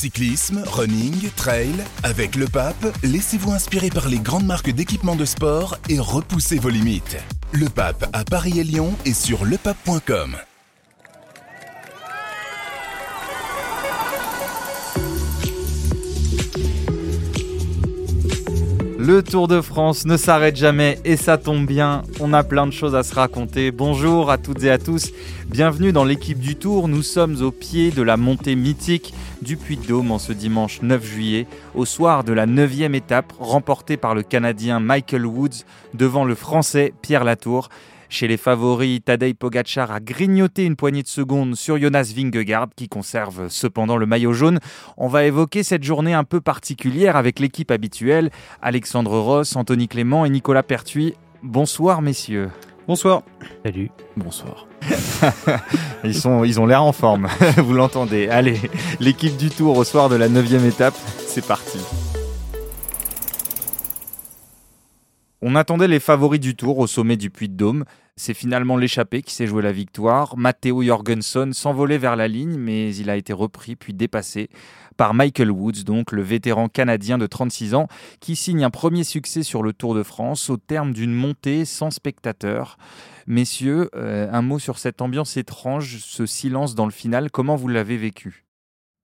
Cyclisme, running, trail, avec le pape, laissez-vous inspirer par les grandes marques d'équipements de sport et repoussez vos limites. Le pape à Paris et Lyon et sur lepape.com. Le Tour de France ne s'arrête jamais et ça tombe bien, on a plein de choses à se raconter. Bonjour à toutes et à tous, bienvenue dans l'équipe du Tour. Nous sommes au pied de la montée mythique du Puy-de-Dôme en ce dimanche 9 juillet, au soir de la 9 étape remportée par le Canadien Michael Woods devant le Français Pierre Latour. Chez les favoris, Tadej Pogacar a grignoté une poignée de secondes sur Jonas Vingegaard qui conserve cependant le maillot jaune. On va évoquer cette journée un peu particulière avec l'équipe habituelle, Alexandre Ross, Anthony Clément et Nicolas Pertuis. Bonsoir messieurs. Bonsoir. Salut. Bonsoir. ils, sont, ils ont l'air en forme, vous l'entendez. Allez, l'équipe du tour au soir de la 9 étape, c'est parti. On attendait les favoris du tour au sommet du Puy de Dôme. C'est finalement l'échappé qui s'est joué la victoire. Matteo Jorgensen s'envolait vers la ligne, mais il a été repris puis dépassé par Michael Woods, donc le vétéran canadien de 36 ans, qui signe un premier succès sur le Tour de France au terme d'une montée sans spectateurs. Messieurs, euh, un mot sur cette ambiance étrange, ce silence dans le final, comment vous l'avez vécu?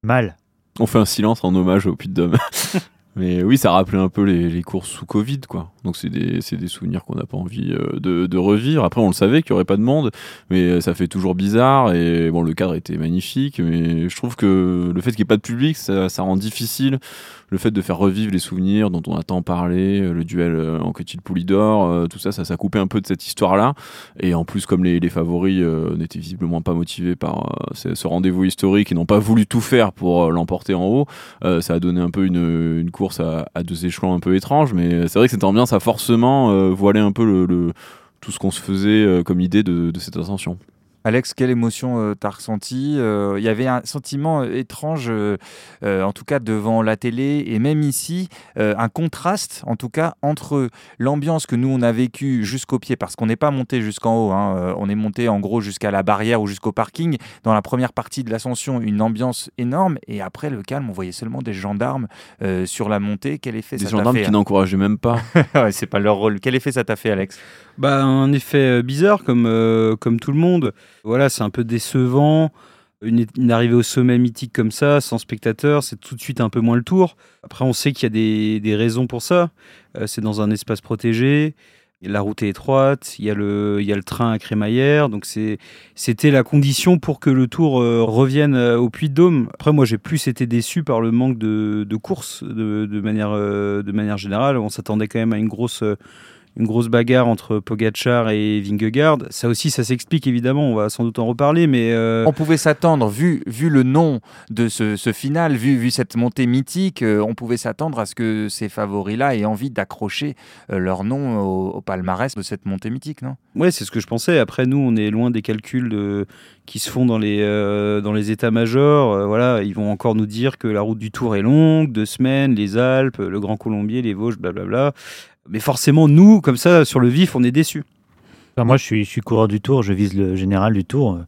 Mal. On fait un silence en hommage au Puy de Dôme. Mais oui, ça rappelait un peu les, courses sous Covid, quoi. Donc c'est des, des, souvenirs qu'on n'a pas envie euh, de, revivre. Après, on le savait qu'il n'y aurait pas de monde, mais euh, ça fait toujours bizarre. Et bon, le cadre était magnifique, mais je trouve que le fait qu'il n'y ait pas de public, ça, rend difficile le fait de faire revivre les souvenirs dont on a tant parlé, euh, le duel en Cotil Poulidor, tout ça, ça, ça coupait un peu de cette histoire-là. Et en plus, comme les, favoris n'étaient visiblement pas motivés par ce rendez-vous historique et n'ont pas voulu tout faire pour l'emporter en haut, ça a donné un peu une, une à, deux échelons un peu étranges, mais c'est vrai que cette ambiance a forcément euh, voilé un peu le, tout ce qu'on se faisait euh, comme idée de cette ascension. Alex, quelle émotion euh, t'as ressenti euh, Il y avait un sentiment euh, étrange, en tout cas devant la télé et même ici, un contraste, en tout cas, entre l'ambiance que nous on a vécue jusqu'au pied, parce qu'on n'est pas monté jusqu'en haut, hein, on est monté en gros jusqu'à la barrière ou jusqu'au parking. Dans la première partie de l'ascension, une ambiance énorme, et après le calme, on voyait seulement des gendarmes sur la montée. Quel effet des ça t'a fait Des gendarmes qui n'encourageaient même pas. ouais, c'est pas leur rôle. Quel effet ça t'a fait, Alex? Bah, un effet bizarre comme, comme tout le monde. Voilà, c'est un peu décevant. Une, arrivée au sommet mythique comme ça, sans spectateurs, c'est tout de suite un peu moins le tour. Après, on sait qu'il y a des, raisons pour ça. Euh, c'est dans un espace protégé. La route est étroite, il y a le, train à crémaillère, donc c'était la condition pour que le tour euh, revienne euh, au Puy de Dôme. Après, moi, j'ai plus été déçu par le manque de, de courses de, manière, de manière générale. On s'attendait quand même à une grosse une grosse bagarre entre Pogachar et Vingegaard. Ça aussi, ça s'explique évidemment, on va sans doute en reparler, mais... Euh, on pouvait s'attendre, vu, vu le nom de ce, final, vu, vu cette montée mythique, euh, on pouvait s'attendre à ce que ces favoris-là aient envie d'accrocher euh, leur nom au, palmarès de cette montée mythique, non? Oui, c'est ce que je pensais. Après, nous, on est loin des calculs de... qui se font dans les, dans les états-majors. voilà, ils vont encore nous dire que la route du Tour est longue, deux semaines, les Alpes, le Grand Colombier, les Vosges, blablabla. Mais forcément, nous, comme ça, sur le vif, on est déçus. moi, je suis, je suis coureur du tour, je vise le général du tour.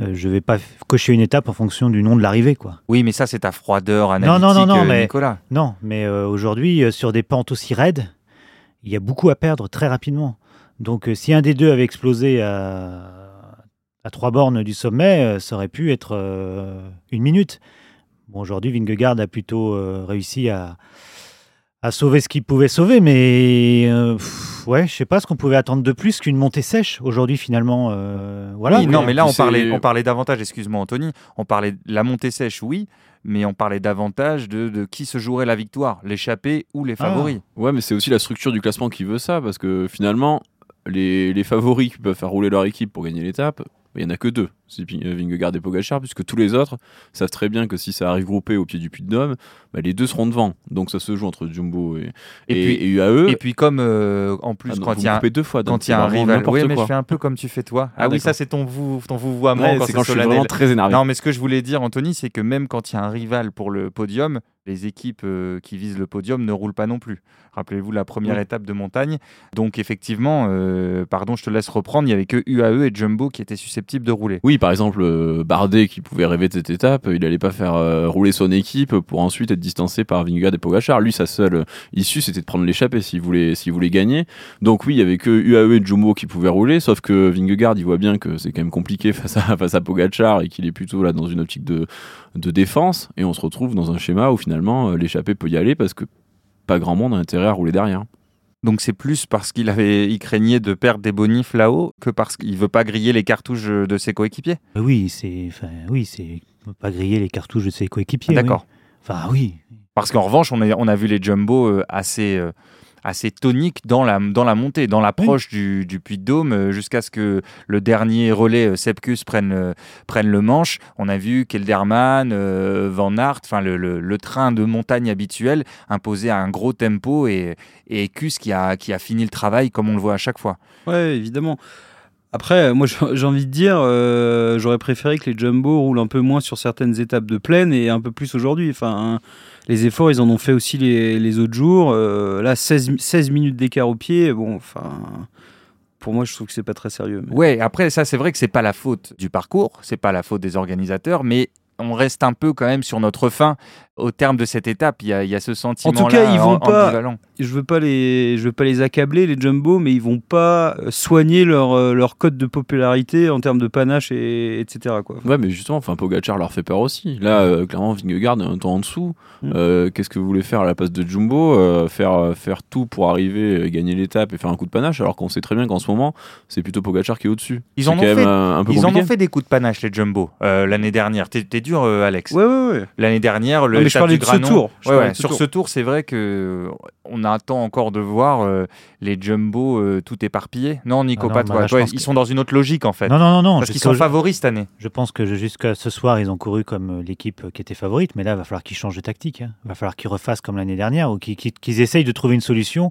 Euh, je vais pas cocher une étape en fonction du nom de l'arrivée, quoi. Oui, mais ça, c'est ta froideur analytique, non, non, non, non, euh, mais, Nicolas. Non, mais euh, aujourd'hui, sur des pentes aussi raides, il y a beaucoup à perdre très rapidement. Donc, si un des deux avait explosé à, à trois bornes du sommet, ça aurait pu être une minute. Bon, aujourd'hui, Vingegaard a plutôt réussi à à sauver ce qu'il pouvait sauver, mais euh, ouais, je sais pas ce qu'on pouvait attendre de plus qu'une montée sèche aujourd'hui finalement. Euh, voilà. non, mais là on parlait, on parlait davantage. Excuse-moi, Anthony. On parlait de la montée sèche, oui, mais on parlait davantage de, qui se jouerait la victoire, l'échappé ou les ah. favoris. Ouais, mais c'est aussi la structure du classement qui veut ça, parce que finalement, les, les favoris qui peuvent faire rouler leur équipe pour gagner l'étape, il n'y en a que deux, Vingegaard et Pogachar, puisque tous les autres savent très bien que si ça arrive groupé au pied du Puy de Dôme, bah, les deux seront devant. Donc ça se joue entre Jumbo et, et, UAE. Et puis comme euh, en plus ah quand il y a deux fois, quand il y a un rival, oui, mais je fais un peu comme tu fais toi. Ah, oui, ça c'est ton vous ton vouvoiement ouais, quand, quand je suis vraiment très énervé. Non, mais ce que je voulais dire, Anthony, c'est que même quand il y a un rival pour le podium, les équipes euh, qui visent le podium ne roulent pas non plus. Rappelez-vous la première étape de montagne. Donc effectivement, euh, pardon, je te laisse reprendre, il n'y avait que UAE et Jumbo qui étaient susceptibles de rouler. Oui, par exemple, euh, Bardet qui pouvait rêver de cette étape, il allait pas faire euh, rouler son équipe pour ensuite être distancé par Vingegaard et Pogachar. Lui, sa seule issue, c'était de prendre l'échappée s'il voulait, voulait gagner. Donc oui, il y avait que UAE et Jumbo qui pouvaient rouler, sauf que Vingegaard, il voit bien que c'est quand même compliqué face à, face Pogachar et qu'il est plutôt là dans une optique de, de défense. Et on se retrouve dans un schéma où finalement euh, l'échappée peut y aller parce que pas grand monde a intérêt à rouler derrière. Donc c'est plus parce qu'il avait, il craignait de perdre des bonifs là-haut que parce qu'il veut pas griller les cartouches de ses coéquipiers. Bah Oui, c'est, enfin, oui, c'est pas griller les cartouches de ses coéquipiers. Ah, D'accord. oui. Enfin, oui. Parce qu'en revanche, on a, on a vu les jumbo euh, assez, euh, assez toniques dans la, dans la montée, dans l'approche du, du Puy de Dôme, euh, jusqu'à ce que le dernier relais, euh, Sepkus, prenne, prenne le manche. On a vu Kelderman, euh, Van Aert, enfin le, le- le train de montagne habituel imposé à un gros tempo et, et Kus qui a, qui a fini le travail comme on le voit à chaque fois. Ouais, évidemment. Après, moi, j'ai envie de dire, euh, j'aurais préféré que les jumbo roulent un peu moins sur certaines étapes de plaine et un peu plus aujourd'hui. Enfin, hein, les efforts, ils en ont fait aussi les, les autres jours. Euh, là, 16, mi- 16 minutes d'écart au pied, bon, enfin, pour moi, je trouve que c'est pas très sérieux. mais- Ouais, après ça c'est vrai que c'est pas la faute du parcours, c'est pas la faute des organisateurs, mais on reste un peu quand même sur notre fin au terme de cette étape. Il y a, il y a ce sentiment. cas, ils vont pas- je veux pas les je veux pas les accabler les jumbo mais ils vont pas euh, soigner leur euh, leur code de popularité en termes de panache et etc quoi. Ouais, mais justement, enfin, Pogachar leur fait peur aussi. Là, euh, clairement, Vingegaard est un temps en dessous. Mm. Euh, Qu'est-ce que vous voulez faire à la place de Jumbo Euh, faire, faire tout pour arriver gagner l'étape et faire un coup de panache, alors qu'on sait très bien qu'en ce moment, c'est plutôt Pogachar qui est au-dessus. Ils en ont quand même fait- un peu Ils en compliqué. ont fait des coups de panache les jumbo euh, l'année dernière. T'es dur euh, Alex. Ouais ouais ouais. L'année dernière, le Non, mais je étape parlais du de ce tour. Je Ouais, parlais ouais, de ce Sur tour. ce tour, c'est vrai que on attend encore de voir euh, les jumbo euh, tout éparpillé. Non, Nico, Ah non, pas bah toi. pense ils que- sont dans une autre logique en fait. Non, non, non, non. parce qu'ils sont favoris cette année. Je pense que jusqu'à ce soir, ils ont couru comme euh, l'équipe qui était favorite, mais là, il va falloir qu'ils changent de tactique. hein. Il va falloir qu'ils refassent comme l'année dernière ou qu'ils essayent de trouver une solution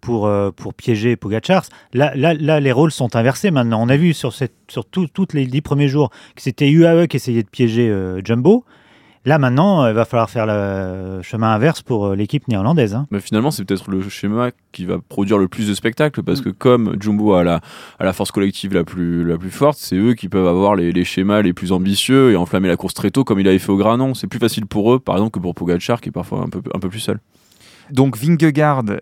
pour, euh, pour piéger Pogacar. Là, là, là, les rôles sont inversés maintenant. On a vu sur, sur toutes les dix premiers jours que c'était UAE qui essayait de piéger euh, Jumbo. Là, maintenant, euh, il va falloir faire le chemin inverse pour l'équipe néerlandaise. hein. Mais finalement, c'est peut-être le schéma qui va produire le plus de spectacles parce que comme Jumbo a la, la force collective la plus, la plus forte, c'est eux qui peuvent avoir les, les schémas les plus ambitieux et enflammer la course très tôt comme il avait fait au Granon. C'est plus facile pour eux, par exemple, que pour Pogacar qui est parfois un peu, un peu plus seul. Donc Vingegaard euh,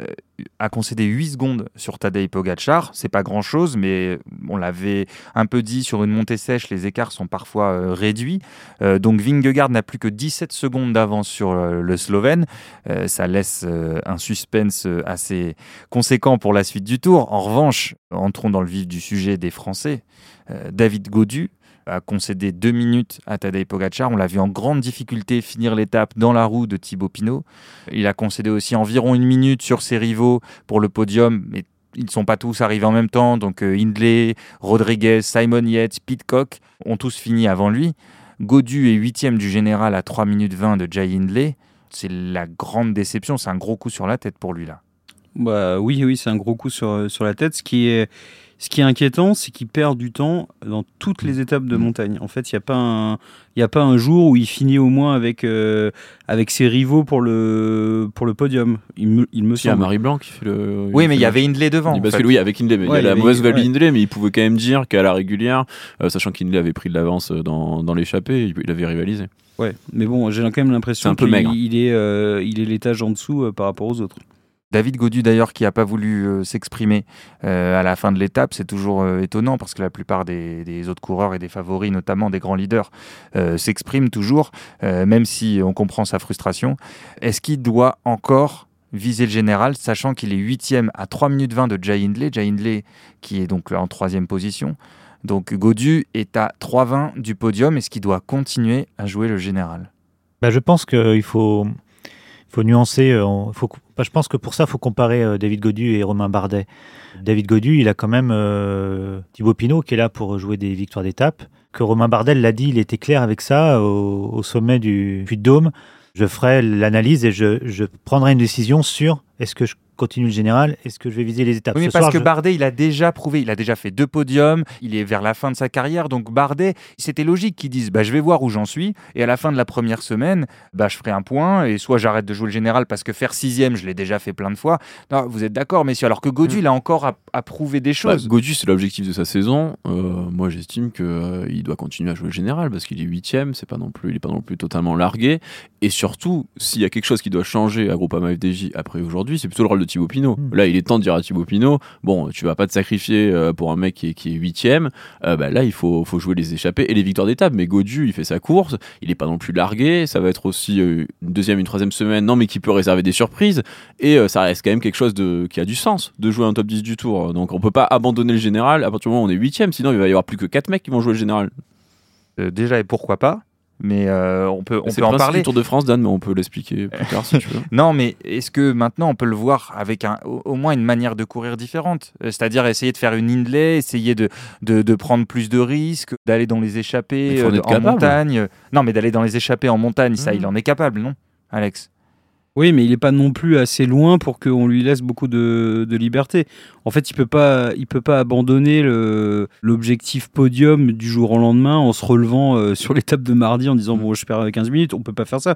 a concédé 8 secondes sur Tadej Pogacar, c'est pas grand-chose, mais on l'avait un peu dit sur une montée sèche, les écarts sont parfois euh, réduits. Euh, donc Vingegaard n'a plus que 17 secondes d'avance sur le Slovène, ça laisse un suspense assez conséquent pour la suite du Tour. En revanche, entrons dans le vif du sujet des Français. David Godu a concédé deux minutes à Tadej Pogacar. On l'a vu en grande difficulté finir l'étape dans la roue de Thibaut Pinot. Il a concédé aussi environ une minute sur ses rivaux pour le podium, mais ils ne sont pas tous arrivés en même temps. Donc euh, Hindley, Rodriguez, Simon Yates, Pitcock ont tous fini avant lui. Godu est huitième du général à 3 minutes 20 de Jay Hindley. C'est la grande déception, c'est un gros coup sur la tête pour lui là. Bah oui oui, c'est un gros coup sur sur la tête ce qui est ce qui est inquiétant, c'est qu'il perd du temps dans toutes les étapes de montagne. En fait, il n'y a, pas un- y a pas un jour où il finit au moins avec, euh, avec ses rivaux pour le, pour le podium. Il me, il me Il y a. Marie Blanc qui fait le. Oui, mais il y avait Hindley devant. Bascule, fait. oui, avec Hindley, mais Ouais, il y a la avait- mauvaise nouvelle ouais. Hindley, mais il pouvait quand même dire qu'à la régulière, euh, sachant qu'Hindley avait pris de l'avance euh, dans, dans l'échappée, il, il avait rivalisé. Ouais, mais bon, j'ai quand même l'impression qu'il il est, euh, il est l'étage en dessous euh, par rapport aux autres. David Godu d'ailleurs qui n'a pas voulu euh, s'exprimer euh, à la fin de l'étape, c'est toujours euh, étonnant parce que la plupart des, autres coureurs et des favoris, notamment des grands leaders, s'expriment toujours, même si on comprend sa frustration. Est-ce qu'il doit encore viser le général, sachant qu'il est huitième à 3 minutes 20 de Jay Hindley, Jay Hindley qui est donc en troisième position. Donc Godu est à 3,20 du podium. Est-ce qu'il doit continuer à jouer le général? Bah, je pense qu'il faut, faut nuancer. euh, bah, je pense que pour ça, faut comparer euh, David Godu et Romain Bardet. David Godu, il a quand même euh, Thibaut Pinot qui est là pour jouer des victoires d'étape. Que Romain Bardet l'a dit, il était clair avec ça au, au sommet du Puy de Dôme. Je ferai l'analyse et je, je prendrai une décision sur Est-ce que je continue le général? Est-ce que je vais viser les étapes? Oui, mais Ce parce soir, que je- Bardet, il a déjà prouvé, il a déjà fait deux podiums, il est vers la fin de sa carrière, donc Bardet, c'était logique qu'ils disent, bah, je vais voir où j'en suis, et à la fin de la première semaine, bah, je ferai un point, et soit j'arrête de jouer le général parce que faire sixième, je l'ai déjà fait plein de fois. Non, vous êtes d'accord, messieurs, alors que Godu, Mm. il a encore à, à prouver des Bah, choses. Godu, c'est l'objectif de sa saison. Euh, moi, j'estime qu'il doit continuer à jouer le général parce qu'il est huitième. C'est pas non plus, il est pas non plus totalement largué. Et surtout, s'il y a quelque chose qui doit changer à Groupama FDJ après aujourd'hui, c'est plutôt le rôle de Thibaut Pinot. Mm. Là, il est temps de dire à Thibaut Pinot, bon, tu vas pas te sacrifier euh, pour un mec qui est, qui est huitième. Euh, bah, là, il faut, faut jouer les échappées et les victoires d'étape. Mais Godu, il fait sa course. Il est pas non plus largué. Ça va être aussi euh, une deuxième, une troisième semaine. Non, mais qui peut réserver des surprises. Et euh, ça reste quand même quelque chose de, qui a du sens de jouer un top 10 du tour. Donc on peut pas abandonner le général à partir du moment où on est huitième, sinon il va y avoir plus que 4 mecs qui vont jouer le général. Euh, déjà, et pourquoi pas? Mais euh, on peut, on C'est peut en parler. du Tour de France, Dan, mais on peut l'expliquer plus tard si tu veux. Non, mais est-ce que maintenant on peut le voir avec un, au, moins une manière de courir différente? Euh, C'est-à-dire essayer de faire une Hindley, essayer de, de, de prendre plus de risques, d'aller dans les échappées en euh, être en capable. montagne. Non, mais d'aller dans les échappées en montagne, ça, Mhm. il en est capable, non, Alex? Oui, mais il n'est pas non plus assez loin pour qu'on lui laisse beaucoup de, de liberté. En fait, il peut pas, il peut pas abandonner l'objectif podium du jour au lendemain en se relevant euh, sur l'étape de mardi en disant bon, je perds 15 minutes. On peut pas faire ça.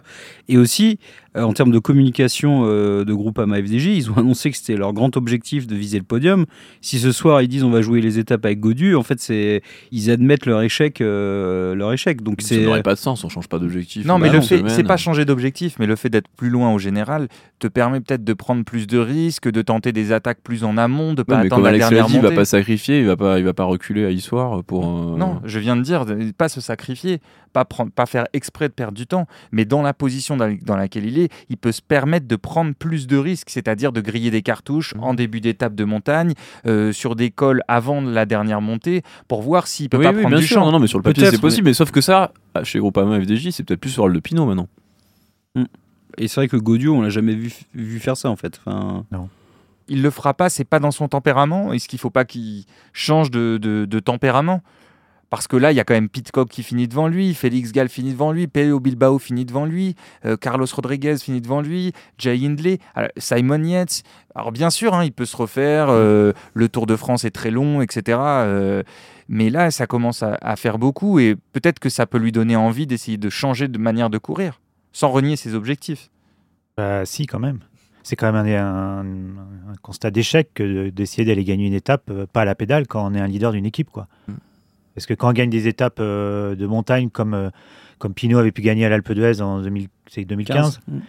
Et aussi, euh, en termes de communication euh, de groupe AMA FDJ, ils ont annoncé que c'était leur grand objectif de viser le podium. Si ce soir ils disent on va jouer les étapes avec Godu, en fait, c'est ils admettent leur échec, euh, leur échec. Donc Ça n'aurait pas de sens, on change pas d'objectif. Non, mais Bah le non, fait, c'est pas changer d'objectif, mais le fait d'être plus loin au général te permet peut-être de prendre plus de risques, de tenter des attaques plus en amont, de Non, pas mais attendre comme la Alex dernière dit, il va montée. pas sacrifier, il va pas, il va pas reculer à Issoire pour. euh, Non, je viens de dire, pas se sacrifier, pas, prendre, pas faire exprès de perdre du temps, mais dans la position dans, laquelle il est, il peut se permettre de prendre plus de risques, c'est-à-dire de griller des cartouches Mhm. en début d'étape de montagne, euh, sur des cols avant la dernière montée, pour voir s'il peut Oui, pas oui, prendre bien du sûr. champ. Non, non, mais sur le papier, c'est possible. Mais... sauf que ça, chez Groupama FDJ, c'est peut-être plus sur le Pinot maintenant. Et c'est vrai que Godu, on l'a jamais vu, vu faire ça en fait. Enfin, Il le fera pas, c'est pas dans son tempérament. Est-ce qu'il faut pas qu'il change de, de- de tempérament? Parce que là, il y a quand même Pitcock qui finit devant lui, Félix Gall finit devant lui, Pello Bilbao finit devant lui, euh, Carlos Rodriguez finit devant lui, Jay Hindley, Simon Yates. Alors bien sûr, hein, il peut se refaire, euh, le Tour de France est très long, etc. euh, mais là, ça commence à, à faire beaucoup et peut-être que ça peut lui donner envie d'essayer de changer de manière de courir, sans renier ses objectifs. Bah, si, quand même. C'est quand même un, un- un constat d'échec que d'essayer d'aller gagner une étape, euh, pas à la pédale, quand on est un leader d'une équipe. Quoi. Mm. Parce que quand on gagne des étapes euh, de montagne, comme, euh, comme Pinot avait pu gagner à l'Alpe d'Huez en 2000 c'est 2015, 15.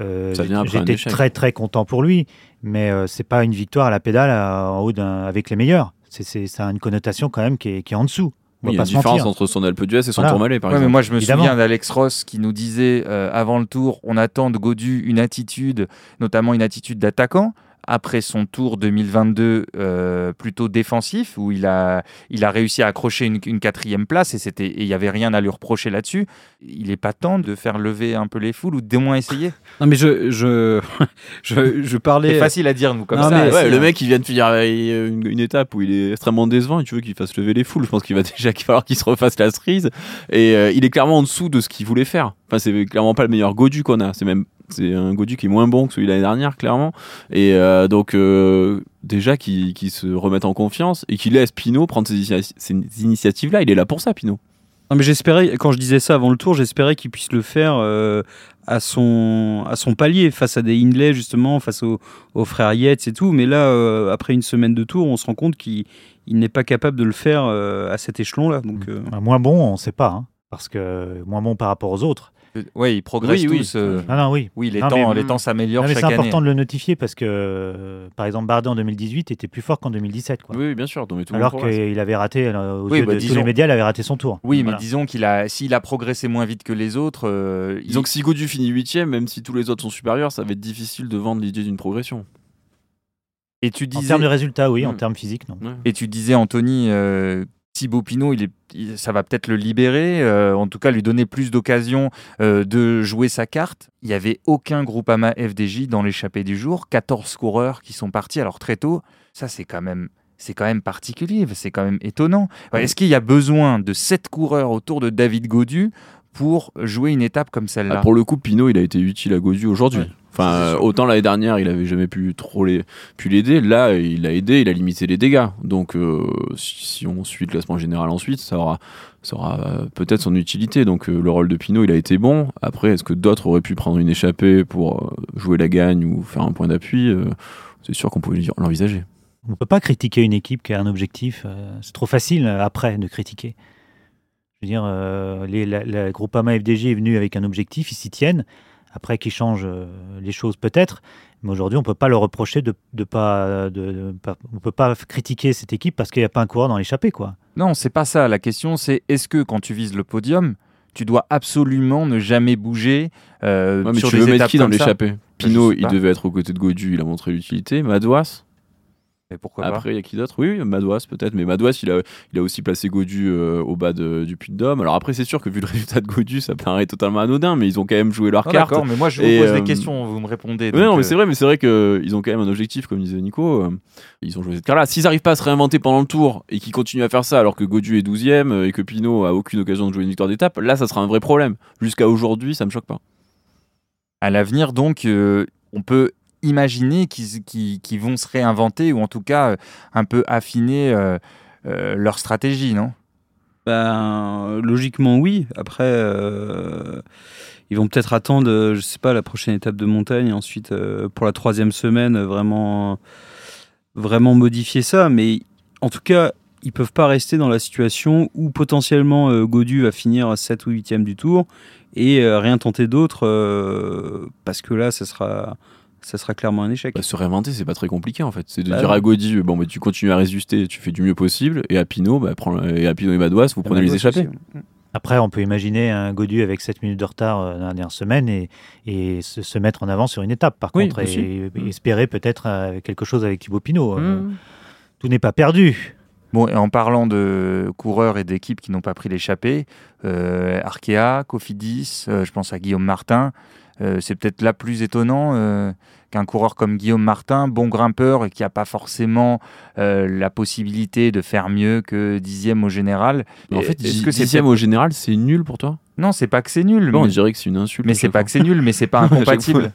euh, j'étais très très content pour lui. Mais euh, c'est pas une victoire à la pédale à- en haut d'un- avec les meilleurs. C'est, c'est- ça a une connotation quand même qui est, qui est en dessous. On Oui, il y a une différence mentir. entre son Alpe d'Huez et son Voilà. Tourmalet, par Ouais, mais exemple. moi, je me Évidemment. souviens d'Alex Ross qui nous disait euh, avant le tour, on attend de Godu une attitude, notamment une attitude d'attaquant. Après son tour 2022 euh, plutôt défensif, où il a, il a réussi à accrocher une, une quatrième place et c'était et il n'y avait rien à lui reprocher là-dessus. Il n'est pas temps de faire lever un peu les foules ou d'au moins essayer? Non, mais je, je, je, je parlais. C'est facile à dire, nous, comme Non, ça. mais- assis, Ouais, le mec, il vient de finir euh, une, une étape où il est extrêmement décevant et tu veux qu'il fasse lever les foules. Je pense qu'il va déjà qu'il va falloir qu'il se refasse la cerise. Et euh, il est clairement en dessous de ce qu'il voulait faire. Enfin, c'est clairement pas le meilleur Godu qu'on a. C'est même c'est un Godu qui est moins bon que celui de l'année dernière, clairement. Et euh, donc, euh, déjà, qu'il qu'il se remette en confiance et qu'il laisse Pinot prendre ces, initia- ces initiatives-là. Il est là pour ça, Pinot. Non, mais j'espérais, quand je disais ça avant le tour, j'espérais qu'il puisse le faire euh, à, son, à son palier, face à des Hindley, justement, face aux, aux frères Yates et tout. Mais là, euh, après une semaine de tour, on se rend compte qu'il il n'est pas capable de le faire euh, à cet échelon-là. Donc, euh, Bah, moins bon, on ne sait pas. hein, parce que moins bon par rapport aux autres. Ouais, ils progressent Oui, oui. tous. euh, Ah non, oui. oui, les Non, temps, mais- les temps s'améliorent c'est important de le notifier parce que, euh, par exemple, Bardet en 2018 était plus fort qu'en 2017. Quoi. Oui, oui, bien sûr. Mais tout le Alors qu'il avait raté, euh, aux Oui, yeux bah, de tous les médias, il avait raté son tour. Oui, mais disons qu'il a, s'il a progressé moins vite que les autres, euh, il- Disons que si Godu finit 8 même si tous les autres sont supérieurs, ça va être difficile de vendre l'idée d'une progression. et tu En disais, termes de résultats, oui. En Mm. termes physiques, non. Ouais. Et tu disais, Anthony, euh, Thibaut ça va peut-être le libérer, euh, en tout cas lui donner plus d'occasions euh, de jouer sa carte. Il n'y avait aucun Groupama FDJ dans l'échappée du jour, 14 coureurs qui sont partis, alors très tôt, ça c'est quand même... c'est quand même particulier, c'est quand même étonnant. Est-ce qu'il y a besoin de sept coureurs autour de David Godu pour jouer une étape comme celle-là? Ah, pour le coup, Pinot, il a été utile à Godu aujourd'hui. Ouais, Enfin, euh, autant l'année dernière, il avait jamais pu trop les, pu l'aider. Là, il a aidé, il a limité les dégâts. Donc, euh, si, si on suit le classement général ensuite, ça aura, ça aura euh, peut-être son utilité. Donc, euh, le rôle de Pinot, il a été bon. Après, est-ce que d'autres auraient pu prendre une échappée pour jouer la gagne ou faire un point d'appui? C'est sûr qu'on pouvait l'envisager. On ne peut pas critiquer une équipe qui a un objectif. euh, c'est trop facile euh, après de critiquer. Je veux dire, euh, les, la, la Groupama FDG est venu avec un objectif, ils s'y tiennent. Après qu'ils changent les choses peut-être, mais aujourd'hui on ne peut pas leur reprocher de, de pas, de, de pas- on peut pas critiquer cette équipe parce qu'il n'y a pas un coureur dans l'échappée quoi. Non, c'est pas ça. La question, c'est est-ce que quand tu vises le podium, tu dois absolument ne jamais bouger euh, Ouais, mais sur tu des veux mettre qui dans l'échappée? Pinot, il devait être aux côtés de Godu, il a montré l'utilité. Madouas, Mais pourquoi pas Après, il y a qui d'autre? Oui, Madouas peut-être, mais Madouas, il a, il a aussi placé Godu euh, au bas de- du puits de Dôme. Alors après, c'est sûr que vu le résultat de Godu, ça paraît totalement anodin, mais ils ont quand même joué leur Non, carte. D'accord, mais moi je vous Et, pose euh, des questions, vous me répondez. Non, mais euh, c'est vrai, mais c'est vrai qu'ils ont quand même un objectif, comme disait Nico. euh, ils ont joué cette carte-là. S'ils n'arrivent pas à se réinventer pendant le tour et qu'ils continuent à faire ça alors que Godu est 12ème euh, et que Pinot a aucune occasion de jouer une victoire d'étape, là, ça sera un vrai problème. Jusqu'à aujourd'hui, ça me choque pas. À l'avenir, donc, euh, on peut imaginer qu'ils vont se réinventer ou en tout cas euh, un peu affiner euh, euh, leur stratégie, non? Ben, logiquement, oui. Après, ils vont peut-être attendre, je sais pas, la prochaine étape de montagne et ensuite, pour la troisième semaine, vraiment, vraiment modifier ça. Mais en tout cas, ils peuvent pas rester dans la situation où potentiellement euh, Godu va finir 7 ou 8e du tour et rien tenter d'autre parce que là, ça sera, ça sera clairement un échec. Bah, se réinventer, c'est pas très compliqué en fait. C'est de Bah dire non. à Godu, bon, bah, tu continues à résister, tu fais du mieux possible, et à Pinot, bah, prends, et à Pinot et Madouas, vous prenez les échappées. Après, on peut imaginer un Godu avec 7 minutes de retard euh, dans la dernière semaine et, et se, se mettre en avant sur une étape, par Oui, contre, et, Mm. espérer peut-être euh, quelque chose avec Thibaut Pinot. Euh, Mmh. Tout n'est pas perdu. Bon, et en parlant de coureurs et d'équipes qui n'ont pas pris l'échappée, euh, Arkea, Cofidis, euh, je pense à Guillaume Martin, euh, c'est peut-être là plus étonnant euh, qu'un coureur comme Guillaume Martin, bon grimpeur et qui n'a pas forcément euh, la possibilité de faire mieux que dixième au général. Mais en fait, est-ce que c'est dixième au général, c'est nul pour toi? Non, c'est pas que c'est nul, on dirait que c'est une insulte. mais c'est pas que c'est nul, mais c'est pas incompatible.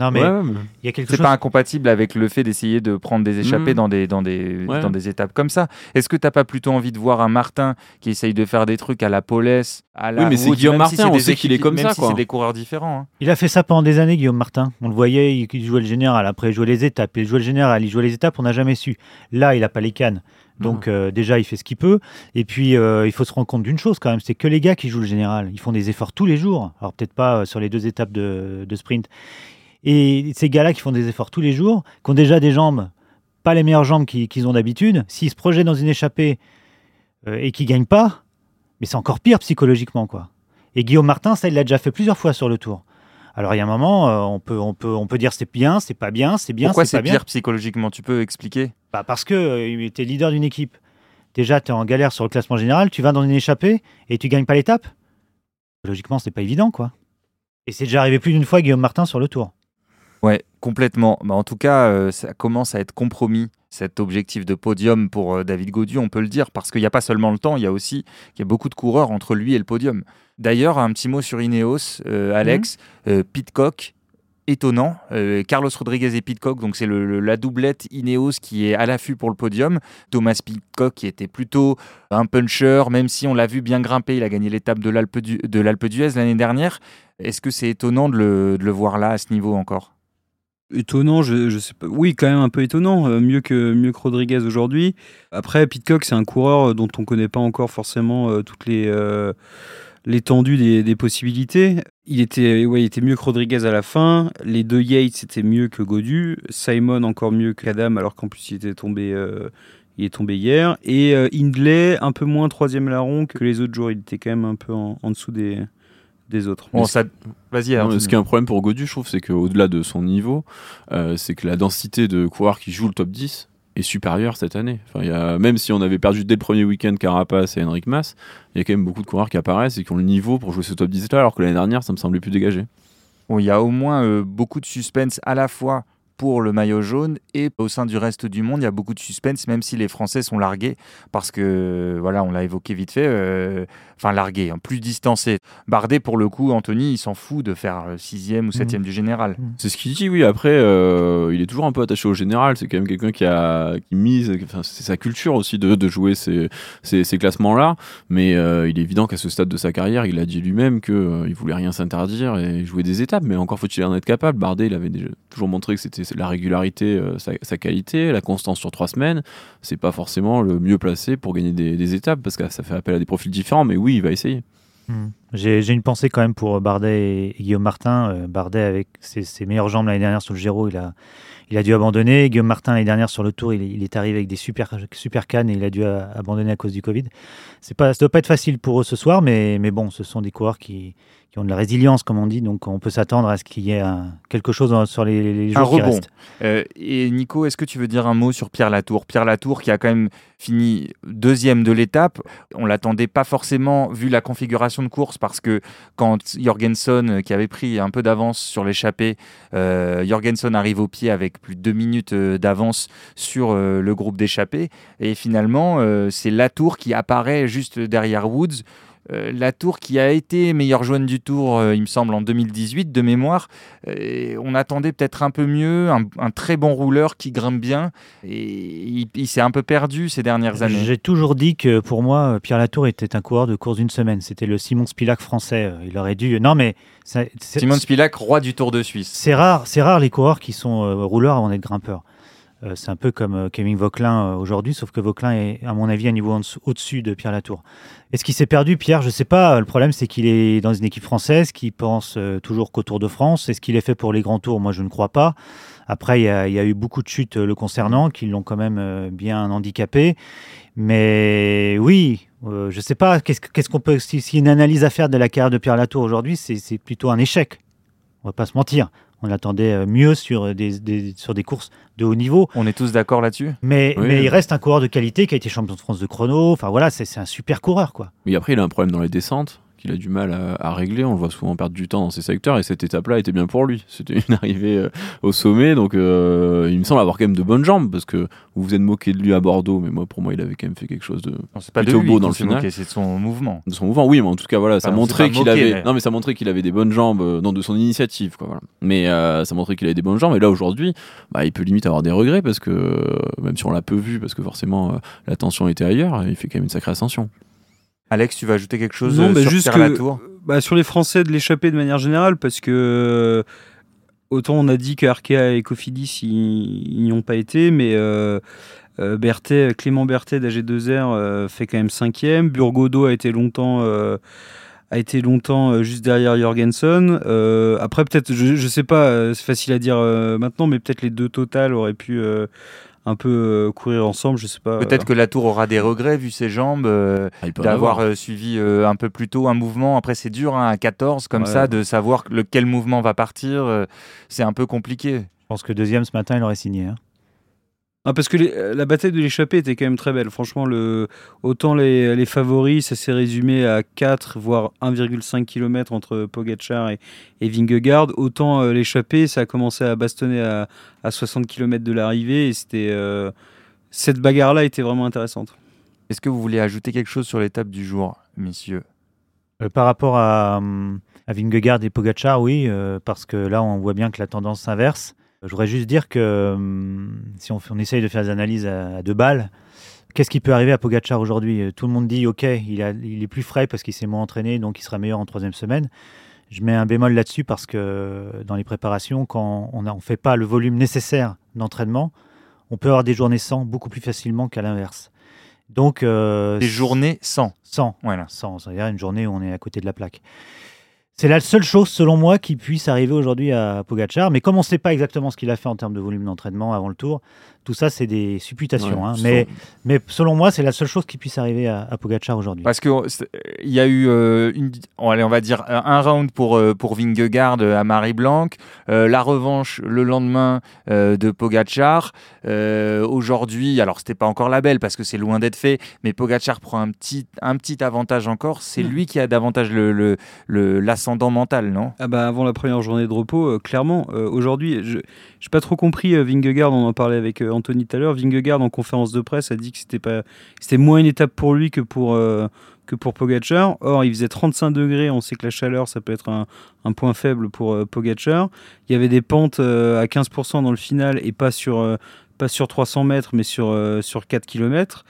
Non, mais Ouais, ouais, mais- il y a quelque C'est pas incompatible avec le fait d'essayer de prendre des échappées Mhm. dans, des, dans, des, Ouais. dans des étapes comme ça. Est-ce que t'as pas plutôt envie de voir un Martin qui essaye de faire des trucs à la Paulès, à la Oui, mais c'est Guillaume si Martin, on sait qu'il est comme même ça, si c'est des coureurs différents. hein. Il a fait ça pendant des années, Guillaume Martin. On le voyait, il jouait le général. Après, il jouait les étapes. Il jouait le général, il jouait les étapes, on n'a jamais su. Là, il n'a pas les cannes. Donc, euh, déjà, il fait ce qu'il peut. Et puis, euh, il faut se rendre compte d'une chose quand même c'est que les gars qui jouent le général, ils font des efforts tous les jours. Alors, peut-être pas euh, sur les deux étapes de, de sprint. Et ces gars-là qui font des efforts tous les jours, qui ont déjà des jambes, pas les meilleures jambes qu'ils ont d'habitude, s'ils se projettent dans une échappée euh, et qu'ils gagnent pas, mais c'est encore pire psychologiquement, quoi. Et Guillaume Martin, ça, il l'a déjà fait plusieurs fois sur le tour. Alors, il y a un moment, euh, on, peut, on, peut, on peut dire c'est bien, c'est pas bien, c'est bien, Pourquoi c'est pas bien. pire psychologiquement Tu peux expliquer? Bah, Parce que euh, il était leader d'une équipe. Déjà, tu es en galère sur le classement général, tu vas dans une échappée et tu gagnes pas l'étape? Logiquement, c'est pas évident, quoi. Et c'est déjà arrivé plus d'une fois Guillaume Martin sur le tour. Ouais, complètement. Bah, en tout cas, euh, ça commence à être compromis, cet objectif de podium pour euh, David Gaudu, on peut le dire, parce qu'il n'y a pas seulement le temps, il y a aussi il y a beaucoup de coureurs entre lui et le podium. D'ailleurs, un petit mot sur Ineos, euh, Alex, euh, Pitcock, étonnant. euh, Carlos Rodriguez et Pitcock, donc c'est le- le- la doublette Ineos qui est à l'affût pour le podium. Thomas Pitcock qui était plutôt un puncher, même si on l'a vu bien grimper, il a gagné l'étape de l'Alpe du- de l'Alpe d'Huez l'année dernière. Est-ce que c'est étonnant de le, de le voir là, à ce niveau encore? Étonnant, je, sais pas. Oui, quand même un peu étonnant, euh, mieux que mieux Rodriguez aujourd'hui. Après, Pitcock, c'est un coureur euh, dont on connaît pas encore forcément euh, toutes les l'étendue des, des possibilités. Il était, ouais, il était mieux que Rodriguez à la fin. Les deux Yates, c'était mieux que Godu. Simon encore mieux qu'Adam, alors qu'en plus il était tombé, il est tombé hier. Et Hindley, un peu moins troisième larron que les autres jours. Il était quand même un peu en dessous des des autres. Bon, ça... Vas-y, ce qui est un problème pour Godu, je trouve, c'est qu'au-delà de son niveau, euh, c'est que la densité de coureurs qui jouent le top 10 est supérieure cette année. Enfin, il y a, même si on avait perdu dès le premier week-end Carapace et Henrik Mas, il y a quand même beaucoup de coureurs qui apparaissent et qui ont le niveau pour jouer ce top 10 là, alors que l'année dernière, ça me semblait plus dégagé. Bon, il y a au moins euh, beaucoup de suspense à la fois pour le maillot jaune et au sein du reste du monde, il y a beaucoup de suspense, même si les Français sont largués, parce que, voilà, on l'a évoqué vite fait, euh, enfin largués, hein, plus distancés. Bardet, pour le coup, Anthony, il s'en fout de faire euh, sixième ou septième du général. C'est ce qu'il dit, oui. Après, euh, il est toujours un peu attaché au général. C'est quand même quelqu'un qui a qui mise. Enfin, c'est sa culture aussi de, de jouer ces, ces, ces classements-là. Mais euh, il est évident qu'à ce stade de sa carrière, il a dit lui-même que euh, il voulait rien s'interdire et jouer des étapes. Mais encore faut-il en être capable. Bardet, il avait déjà toujours montré que c'était la régularité, euh, sa, qualité, la constance sur trois semaines. C'est pas forcément le mieux placé pour gagner des, étapes parce que ça fait appel à des profils différents. Mais oui, il va essayer. Hmm. J'ai une pensée quand même pour Bardet et, Guillaume Martin. Euh, Bardet, avec ses, meilleures jambes l'année dernière sur le Giro, il a, il a dû abandonner. Guillaume Martin, l'année dernière sur le Tour, il, est- arrivé avec des super, super cannes et il a dû euh, abandonner à cause du Covid. Pas, ça doit pas être facile pour eux ce soir, mais, mais bon, ce sont des coureurs qui, qui ont de la résilience, comme on dit, donc on peut s'attendre à ce qu'il y ait un- quelque chose sur les, les jours Un qui rebond. restent. Euh, et Nico, est-ce que tu veux dire un mot sur Pierre Latour? Pierre Latour qui a quand même fini deuxième de l'étape. On l'attendait pas forcément vu la configuration de course parce que quand Jorgensen, qui avait pris un peu d'avance sur l'échappée, euh, Jorgensen arrive au pied avec plus de deux minutes euh, d'avance sur euh, le groupe d'échappée. Et finalement, c'est Latour qui apparaît juste derrière Woods. Euh, Latour qui a été meilleur jaune du tour, euh, il me semble, en 2018 de mémoire. Et on attendait peut-être un peu mieux, un, un très bon rouleur qui grimpe bien. Et il, il s'est un peu perdu ces dernières années. J'ai toujours dit que pour moi, Pierre Latour était un coureur de course d'une semaine. C'était le Simon Spilac français. Il aurait dû. Non, mais ça- c'est- Simon Spilac, roi du Tour de Suisse. C'est rare, c'est rare les coureurs qui sont euh, rouleurs avant d'être grimpeurs. Euh, c'est un peu comme euh, Kevin Vauquelin euh, aujourd'hui, sauf que Vauquelin est, à mon avis, un niveau au-dessus de Pierre Latour. Est-ce qu'il s'est perdu, Pierre? Je sais pas. Le problème, c'est qu'il est dans une équipe française qui pense euh, toujours qu'au Tour de France. Est-ce qu'il est fait pour les grands tours? Moi, je ne crois pas. Après, il y, a, eu beaucoup de chutes euh, le concernant qui l'ont quand même euh, bien handicapé. Mais oui, euh, je sais pas. Qu'est-ce que- qu'est-ce qu'on peut. Si, si une analyse à faire de la carrière de Pierre Latour aujourd'hui, c'est plutôt un échec. On va pas se mentir. On attendait euh, mieux sur des, des- sur des courses de haut niveau. On est tous d'accord là-dessus Mais, Oui. mais il reste un coureur de qualité qui a été champion de France de chrono. Enfin voilà, c'est c'est un super coureur, quoi. Mais après, il a un problème dans les descentes qu'il a du mal à, à régler. On le voit souvent perdre du temps dans ces secteurs et cette étape-là était bien pour lui. C'était une arrivée euh, au sommet, donc euh, il me semble avoir quand même de bonnes jambes parce que vous vous êtes moqué de lui à Bordeaux, mais moi pour moi il avait quand même fait quelque chose de, Non, lui beau dans le final. c'est de son mouvement. de son mouvement. Oui, mais en tout cas voilà, ça Enfin, montrait qu'il avait mais- non mais ça montrait qu'il avait des bonnes jambes, euh, non de son initiative quoi. Voilà. Mais ça montrait qu'il avait des bonnes jambes et là aujourd'hui, bah, il peut limite avoir des regrets parce que même si on l'a peu vu parce que forcément euh, l'attention était ailleurs, il fait quand même une sacrée ascension. Alex, tu vas ajouter quelque chose Non, euh, bah, sur juste Pierre que- Latour Bah, sur les Français de l'échapper de manière générale, parce que euh, autant on a dit que Arkea et Cofidis ils n'y ont pas été, mais euh, Berthet, Clément Berthet d'AG2R euh, fait quand même cinquième. Burgodo a été longtemps, euh, a été longtemps juste derrière Jorgensen. Après, peut-être, je, je sais pas, c'est facile à dire maintenant, mais peut-être les deux totales auraient pu un peu euh, courir ensemble, je sais pas. Peut-être que Latour aura des regrets vu ses jambes, euh, Ah, d'avoir avoir. euh, suivi euh, un peu plus tôt un mouvement. Après, c'est dur hein, à 14 comme Ouais. ça de savoir lequel mouvement va partir. euh, c'est un peu compliqué. Je pense que deuxième ce matin, il aurait signé. hein. Ah, parce que les- la bataille de l'échappée était quand même très belle. Franchement, le, autant les, les favoris, ça s'est résumé à 4, voire 1,5 km entre Pogacar et, et Vingegaard. Autant euh, l'échappée, ça a commencé à bastonner à, à 60 km de l'arrivée. Et c'était, euh, cette bagarre-là était vraiment intéressante. Est-ce que vous voulez ajouter quelque chose sur l'étape du jour, messieurs? Euh, par rapport à, à Vingegaard et Pogacar, oui, euh, parce que là, on voit bien que la tendance s'inverse. Je voudrais juste dire que hum, si on, on essaye de faire des analyses à, à deux balles, qu'est-ce qui peut arriver à Pogacar aujourd'hui? Euh, Tout le monde dit, OK, il, a- il est plus frais parce qu'il s'est moins entraîné, donc il sera meilleur en troisième semaine. Je mets un bémol là-dessus parce que dans les préparations, quand on ne fait pas le volume nécessaire d'entraînement, on peut avoir des journées sans beaucoup plus facilement qu'à l'inverse. Donc, euh, Des journées sans. sans, Voilà. sans, c'est-à-dire une journée où on est à côté de la plaque. C'est la seule chose, selon moi, qui puisse arriver aujourd'hui à Pogachar. Mais comme on ne sait pas exactement ce qu'il a fait en termes de volume d'entraînement avant le tour, tout ça, c'est des supputations. Ouais, hein. mais, mais selon moi, c'est la seule chose qui puisse arriver à, à Pogacar aujourd'hui. Parce que c'est- il y a eu euh, une, oh, allez, on va dire un un round pour euh, pour Vingegaard euh, à Marie Blanc, euh, la revanche le lendemain euh, de Pogachar. Euh, Aujourd'hui, alors c'était pas encore la belle parce que c'est loin d'être fait, mais Pogachar prend un petit un petit avantage encore. C'est lui qui a davantage le le- le- l'ascendant mental, non? Ah bah avant la première journée de repos, euh, clairement. Euh, Aujourd'hui, je n'ai pas trop compris euh, Vingegaard, on en parlait avec euh, Anthony tout à l'heure. Vingegaard en conférence de presse a dit que c'était pas, c'était moins une étape pour lui que pour que pour Pogacar. Or, il faisait 35 degrés. On sait que la chaleur, ça peut être un, point faible pour Pogacar. Il y avait des pentes à 15% dans le final et pas sur pas sur 300 mètres, mais sur sur 4 km.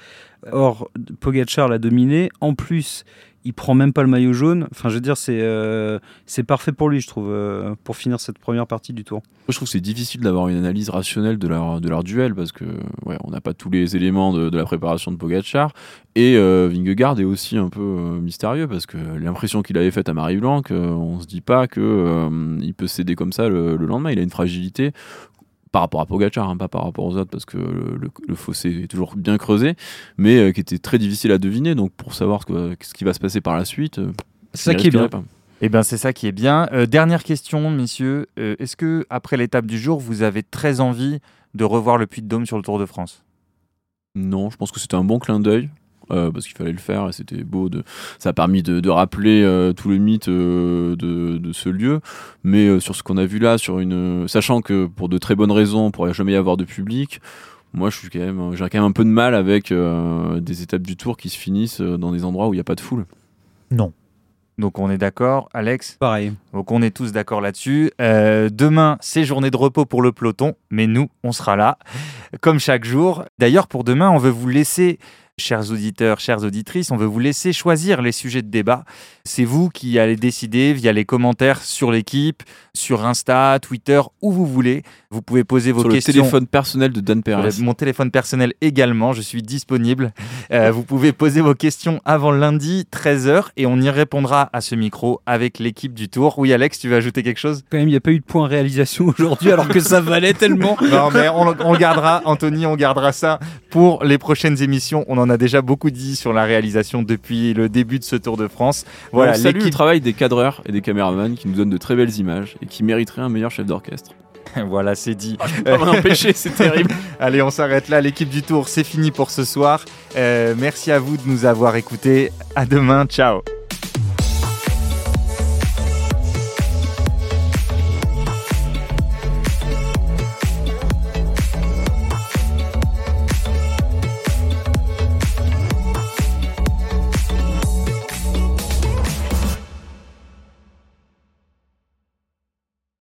Or, Pogacar l'a dominé. En plus, il prend même pas le maillot jaune. Enfin, je veux dire, c'est euh, parfait pour lui, je trouve, euh, pour finir cette première partie du tour. Moi, je trouve que c'est difficile d'avoir une analyse rationnelle de leur, de leur duel parce que ouais, on n'a pas tous les éléments de, de la préparation de Pogacar et euh, Vingegaard est aussi un peu euh, mystérieux parce que l'impression qu'il avait faite à Marie Blanc, on se dit pas que il peut céder comme ça le, le lendemain. Il a une fragilité par rapport à Pogacar, hein, pas par rapport aux autres parce que le, le- le fossé est toujours bien creusé, mais euh, qui était très difficile à deviner. Donc pour savoir ce, que- ce qui va se passer par la suite, euh, C'est ça qui est bien. pas. Eh bien, c'est ça qui est bien. Euh, dernière question, messieurs. Euh, Est-ce que après l'étape du jour, vous avez très envie de revoir le Puy de Dôme sur le Tour de France? Non, je pense que c'était un bon clin d'œil. Euh, parce qu'il fallait le faire et c'était beau. De... Ça a permis de, de rappeler euh, tout le mythe euh, de, de ce lieu. Mais euh, sur ce qu'on a vu là, sur une... sachant que pour de très bonnes raisons, on pourrait jamais y avoir de public, moi je suis quand même, j'ai quand même un peu de mal avec euh, des étapes du tour qui se finissent dans des endroits où il n'y a pas de foule. Non. Donc, on est d'accord, Alex? Pareil. Donc, on est tous d'accord là-dessus. Euh, demain, c'est journée de repos pour le peloton, mais nous, on sera là, comme chaque jour. D'ailleurs, pour demain, on veut vous laisser. Chers auditeurs, chères auditrices, on veut vous laisser choisir les sujets de débat. C'est vous qui allez décider via les commentaires sur l'équipe, sur Insta, Twitter, où vous voulez. Vous pouvez poser vos sur le questions. téléphone personnel de Dan Perez. le- mon téléphone personnel également, je suis disponible. Euh, vous pouvez poser vos questions avant lundi 13h et on y répondra à ce micro avec l'équipe du tour. Oui Alex, tu veux ajouter quelque chose? Quand même, il n'y a pas eu de point réalisation aujourd'hui, alors que ça valait tellement. Non mais on, on le gardera, Anthony, on gardera ça pour les prochaines émissions. On en a déjà beaucoup dit sur la réalisation depuis le début de ce Tour de France. Voilà, l'équipe travail des cadreurs et des caméramans qui nous donnent de très belles images et qui mériteraient un meilleur chef d'orchestre. voilà, c'est dit. Pas m'en empêcher, c'est terrible. Allez, on s'arrête là. L'équipe du Tour, c'est fini pour ce soir. Euh, merci à vous de nous avoir écoutés. À demain. Ciao.